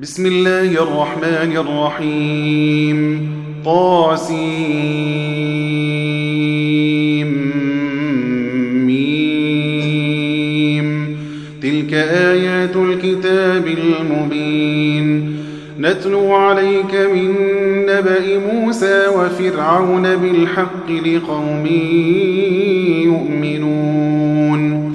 بسم الله الرحمن الرحيم ميم تلك آيات الكتاب المبين نتلو عليك من نبأ موسى وفرعون بالحق لقوم يؤمنون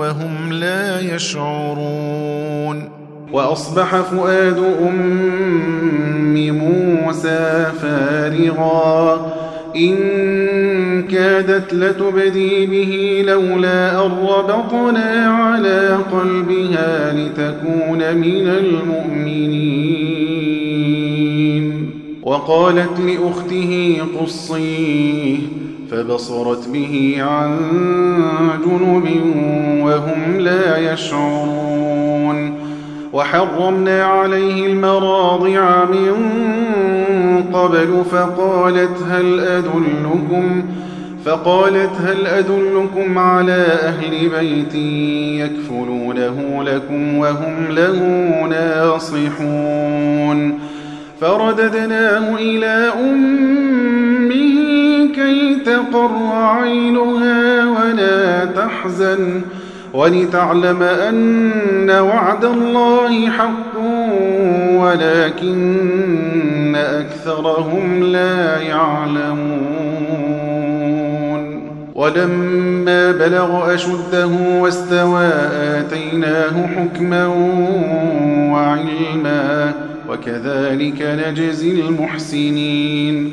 وهم لا يشعرون. وأصبح فؤاد أم موسى فارغا. إن كادت لتبدي به لولا أن ربطنا على قلبها لتكون من المؤمنين. وقالت لأخته قصيه فبصرت به عن جنب وهم لا يشعرون. وحرمنا عليه المراضع من قبل فقالت هل أدلكم فقالت هل أدلكم على أهل بيت يكفلونه لكم وهم له ناصحون. فرددناه إلى أمه كي تقر عينها ولا تحزن ولتعلم أن وعد الله حق ولكن أكثرهم لا يعلمون. ولما بلغ أشده واستوى آتيناه حكما وعلما وكذلك نجزي المحسنين.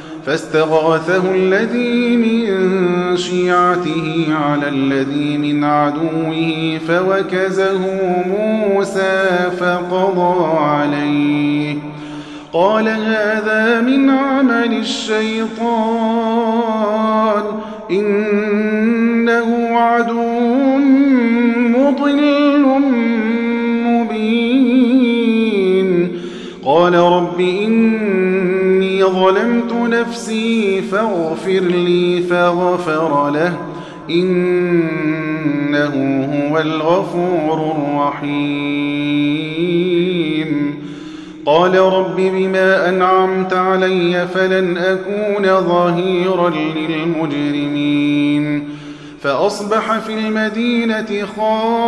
فاستغاثه الذي من شيعته على الذي من عدوه فوكزه موسى فقضى عليه. قال هذا من عمل الشيطان. هو الغفور الرحيم. قال رب بما أنعمت علي فلن أكون ظهيرا للمجرمين. فأصبح في المدينة خائفا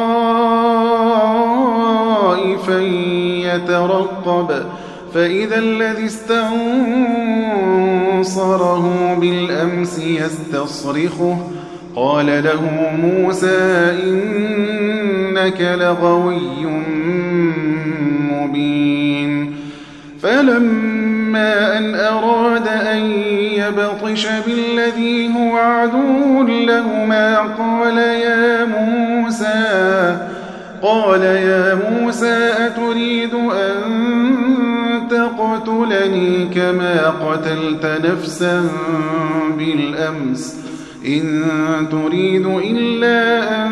يترقب. فإذا الذي استنصره بالأمس يستصرخه. قال له موسى إنك لغوي مبين. فلما أن أراد أن يبطش بالذي هو عدو لهما قال يا موسى قال يا موسى أتريد أن تقتلني كما قتلت نفسا بالأمس. إن تريد إلا أن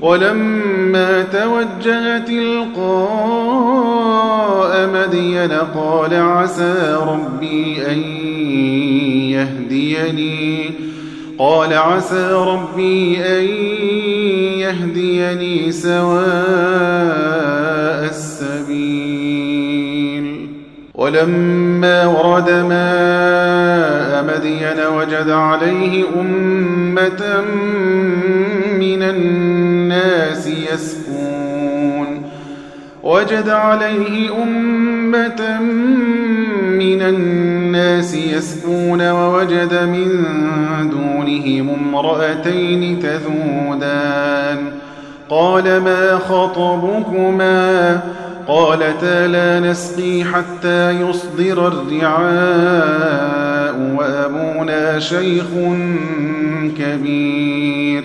ولما توجه تلقاء مدين قال عسى ربي أن يهديني. قال عسى ربي أن يهديني سواء السبيل. ولما ورد ماء مدين وجد عليه أمة من الناس يسكون. وجد عليه أمة من الناس يسكون ووجد من دونهم امرأتين تذودان. قال ما خطبكما؟ قالتا لا نسقي حتى يصدر الرعاء وأبونا شيخ كبير.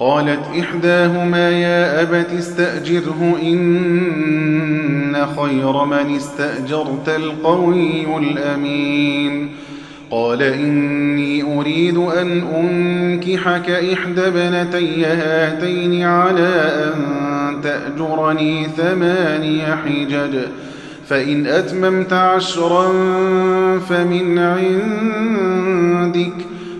قالت إحداهما يا أبت استأجره إن خير من استأجرت القوي الأمين. قال إني أريد أن أنكحك إحدى بنتي هاتين على أن تأجرني ثماني حجج. فإن أتممت عشرا فمن عندك.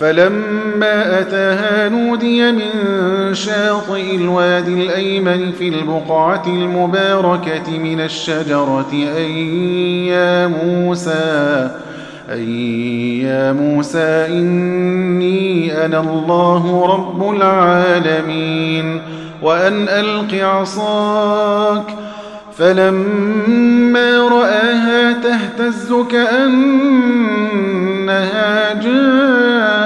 فلما أتاها نودي من شاطئ الوادي الأيمن في البقعة المباركة من الشجرة أي يا موسى أي يا موسى إني أنا الله رب العالمين وأن ألق عصاك. فلما رآها تهتز كأنها جان.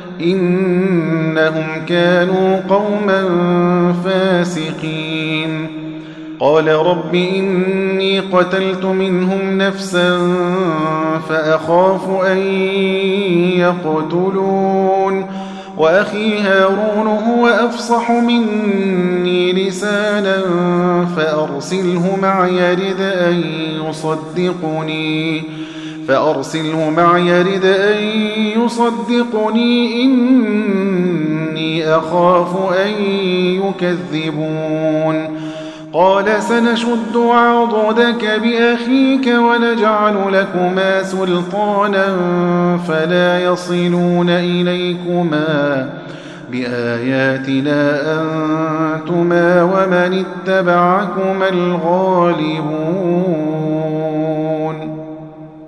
إنهم كانوا قوما فاسقين. قال رب إني قتلت منهم نفسا فأخاف أن يقتلون. وأخي هارون هو أفصح مني لسانا فأرسله معي رد أن يصدقني. فأرسله معي رد أن يصدقني إني أخاف أن يكذبون. قال سنشد عضدك بأخيك ونجعل لكما سلطانا فلا يصلون إليكما. بآياتنا أنتما ومن اتبعكما الغالبون.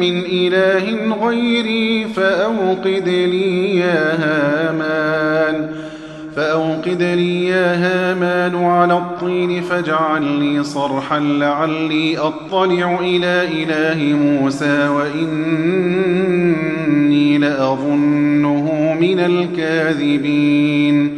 من إله غيري فأوقد لي يا هامان فأوقد لي يا هامان على الطين فاجعل لي صرحا لعلي أطلع إلى إله موسى وإني لأظنه من الكاذبين.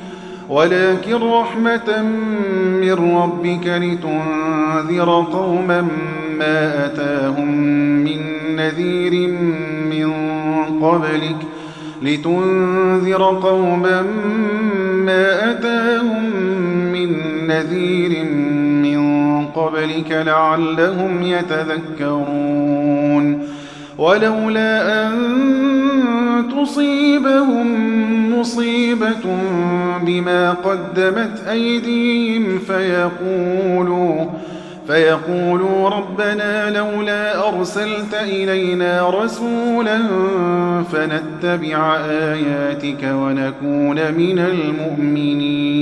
ولكن رحمة من ربك لتنذر قوما ما أتاهم من نذير من قبلك لتنذر قوما ما أتاهم من نذير من قبلك لعلهم يتذكرون. ولولا أن تصيبهم مصيبة بما قدمت أيديهم فيقولوا فيقولوا ربنا لولا أرسلت إلينا رسولا فنتبع آياتك ونكون من المؤمنين.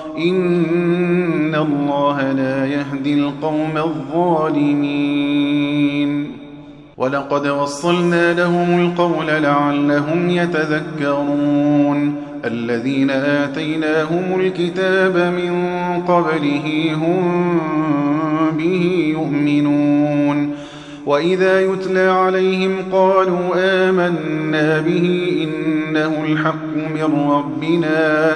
إن الله لا يهدي القوم الظالمين ولقد وصلنا لهم القول لعلهم يتذكرون الذين آتيناهم الكتاب من قبله هم به يؤمنون وإذا يتلى عليهم قالوا آمنا به إنه الحق من ربنا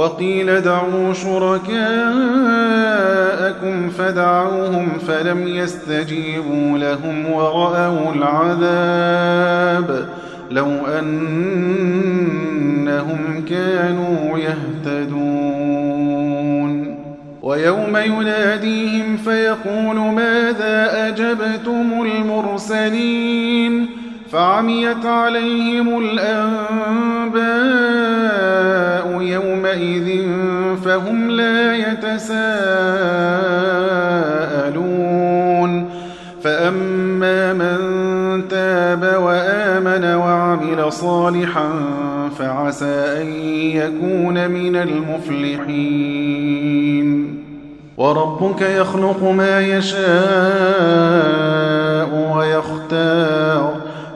وقيل دعوا شركاءكم فدعوهم فلم يستجيبوا لهم ورأوا العذاب لو أنهم كانوا يهتدون. ويوم يناديهم فيقول ماذا أجبتم المرسلين؟ فعميت عليهم الأنباء يومئذ فهم لا يتساءلون. فأما من تاب وآمن وعمل صالحا فعسى أن يكون من المفلحين. وربك يخلق ما يشاء ويختار.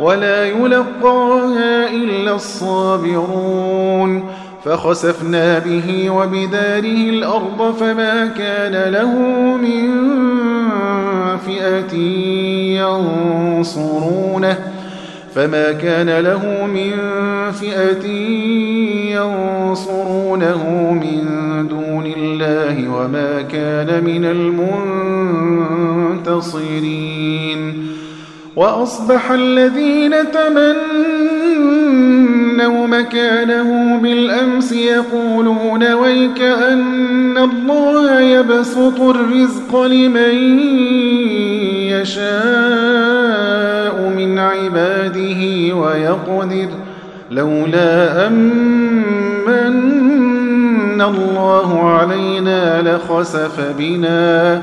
ولا يلقاها إلا الصابرون فخسفنا به وبداره الأرض فما كان له من فئة ينصرونه فما كان له من فئة ينصرونه من دون الله وما كان من المنتصرين وأصبح الذين تمنوا مكانه بالأمس يقولون ويك أن الله يبسط الرزق لمن يشاء من عباده ويقدر لولا أمن الله علينا لخسف بنا